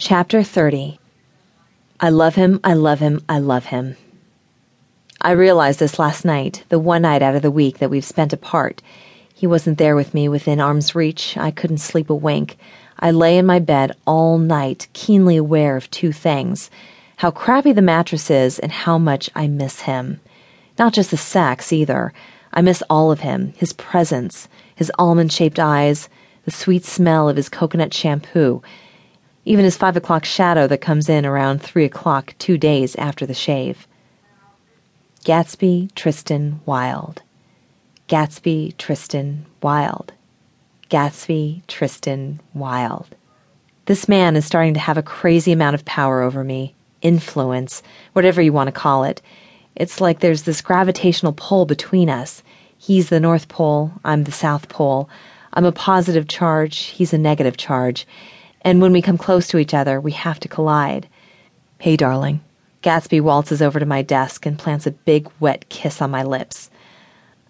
Chapter 30 I love him, I love him, I love him. I realized this last night, the one night out of the week that we've spent apart. He wasn't there with me within arm's reach. I couldn't sleep a wink. I lay in my bed all night, keenly aware of two things how crappy the mattress is and how much I miss him. Not just the sex, either. I miss all of him his presence, his almond shaped eyes, the sweet smell of his coconut shampoo, even his five o'clock shadow that comes in around three o'clock two days after the shave. Gatsby Tristan Wilde. Gatsby Tristan Wilde. Gatsby Tristan Wilde. This man is starting to have a crazy amount of power over me influence, whatever you want to call it. It's like there's this gravitational pull between us. He's the North Pole, I'm the South Pole. I'm a positive charge, he's a negative charge. And when we come close to each other, we have to collide. Hey, darling. Gatsby waltzes over to my desk and plants a big, wet kiss on my lips.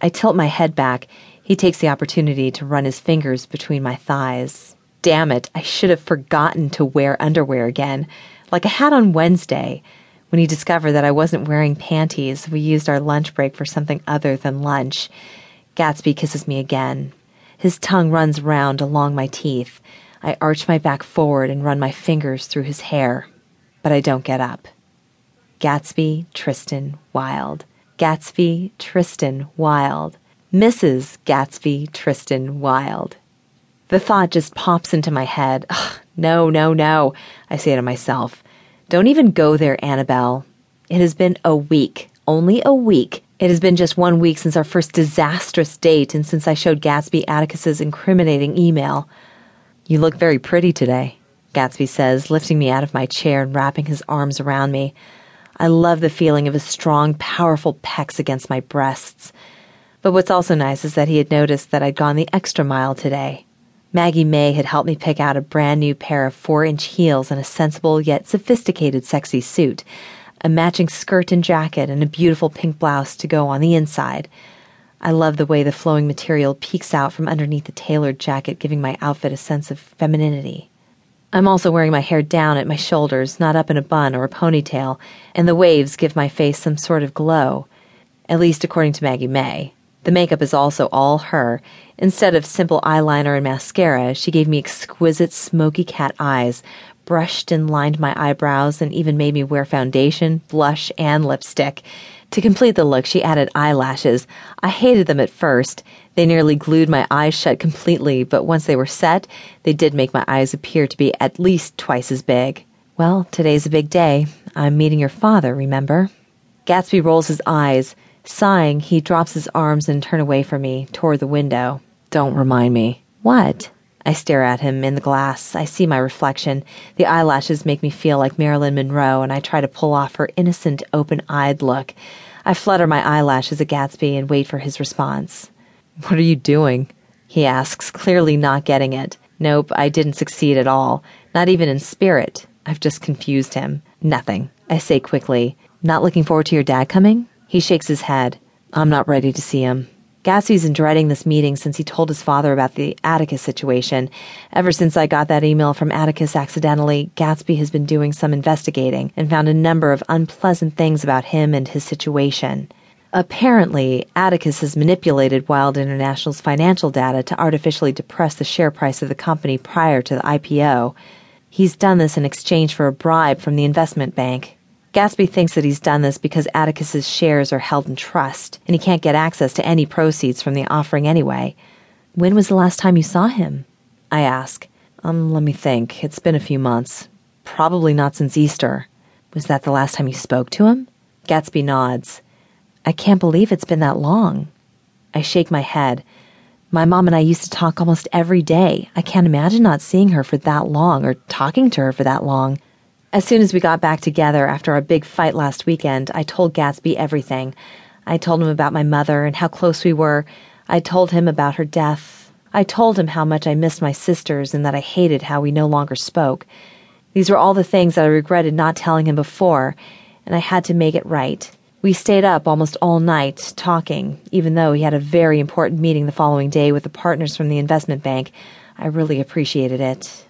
I tilt my head back. He takes the opportunity to run his fingers between my thighs. Damn it, I should have forgotten to wear underwear again like I had on Wednesday. When he discovered that I wasn't wearing panties, we used our lunch break for something other than lunch. Gatsby kisses me again. His tongue runs round along my teeth. I arch my back forward and run my fingers through his hair, but I don't get up. Gatsby Tristan Wilde. Gatsby Tristan Wilde. Mrs. Gatsby Tristan Wilde. The thought just pops into my head. Ugh, no, no, no, I say to myself. Don't even go there, Annabelle. It has been a week, only a week. It has been just one week since our first disastrous date and since I showed Gatsby Atticus's incriminating email. You look very pretty today, Gatsby says, lifting me out of my chair and wrapping his arms around me. I love the feeling of his strong, powerful pecs against my breasts. But what's also nice is that he had noticed that I'd gone the extra mile today. Maggie May had helped me pick out a brand new pair of four inch heels and a sensible yet sophisticated sexy suit, a matching skirt and jacket, and a beautiful pink blouse to go on the inside. I love the way the flowing material peeks out from underneath the tailored jacket, giving my outfit a sense of femininity. I'm also wearing my hair down at my shoulders, not up in a bun or a ponytail, and the waves give my face some sort of glow, at least according to Maggie May. The makeup is also all her. Instead of simple eyeliner and mascara, she gave me exquisite smoky cat eyes, brushed and lined my eyebrows, and even made me wear foundation, blush, and lipstick. To complete the look, she added eyelashes. I hated them at first. They nearly glued my eyes shut completely, but once they were set, they did make my eyes appear to be at least twice as big. Well, today's a big day. I'm meeting your father, remember? Gatsby rolls his eyes. Sighing, he drops his arms and turns away from me, toward the window. Don't remind me. What? I stare at him in the glass. I see my reflection. The eyelashes make me feel like Marilyn Monroe, and I try to pull off her innocent, open eyed look. I flutter my eyelashes at Gatsby and wait for his response. What are you doing? He asks, clearly not getting it. Nope, I didn't succeed at all. Not even in spirit. I've just confused him. Nothing. I say quickly. Not looking forward to your dad coming? He shakes his head. I'm not ready to see him. Gatsby's been dreading this meeting since he told his father about the Atticus situation. Ever since I got that email from Atticus accidentally, Gatsby has been doing some investigating and found a number of unpleasant things about him and his situation. Apparently, Atticus has manipulated Wilde International's financial data to artificially depress the share price of the company prior to the IPO. He's done this in exchange for a bribe from the investment bank. Gatsby thinks that he's done this because Atticus's shares are held in trust, and he can't get access to any proceeds from the offering anyway. When was the last time you saw him? I ask. Um, let me think. It's been a few months. Probably not since Easter. Was that the last time you spoke to him? Gatsby nods. I can't believe it's been that long. I shake my head. My mom and I used to talk almost every day. I can't imagine not seeing her for that long or talking to her for that long. As soon as we got back together after our big fight last weekend, I told Gatsby everything. I told him about my mother and how close we were. I told him about her death. I told him how much I missed my sisters and that I hated how we no longer spoke. These were all the things that I regretted not telling him before, and I had to make it right. We stayed up almost all night talking, even though he had a very important meeting the following day with the partners from the investment bank. I really appreciated it.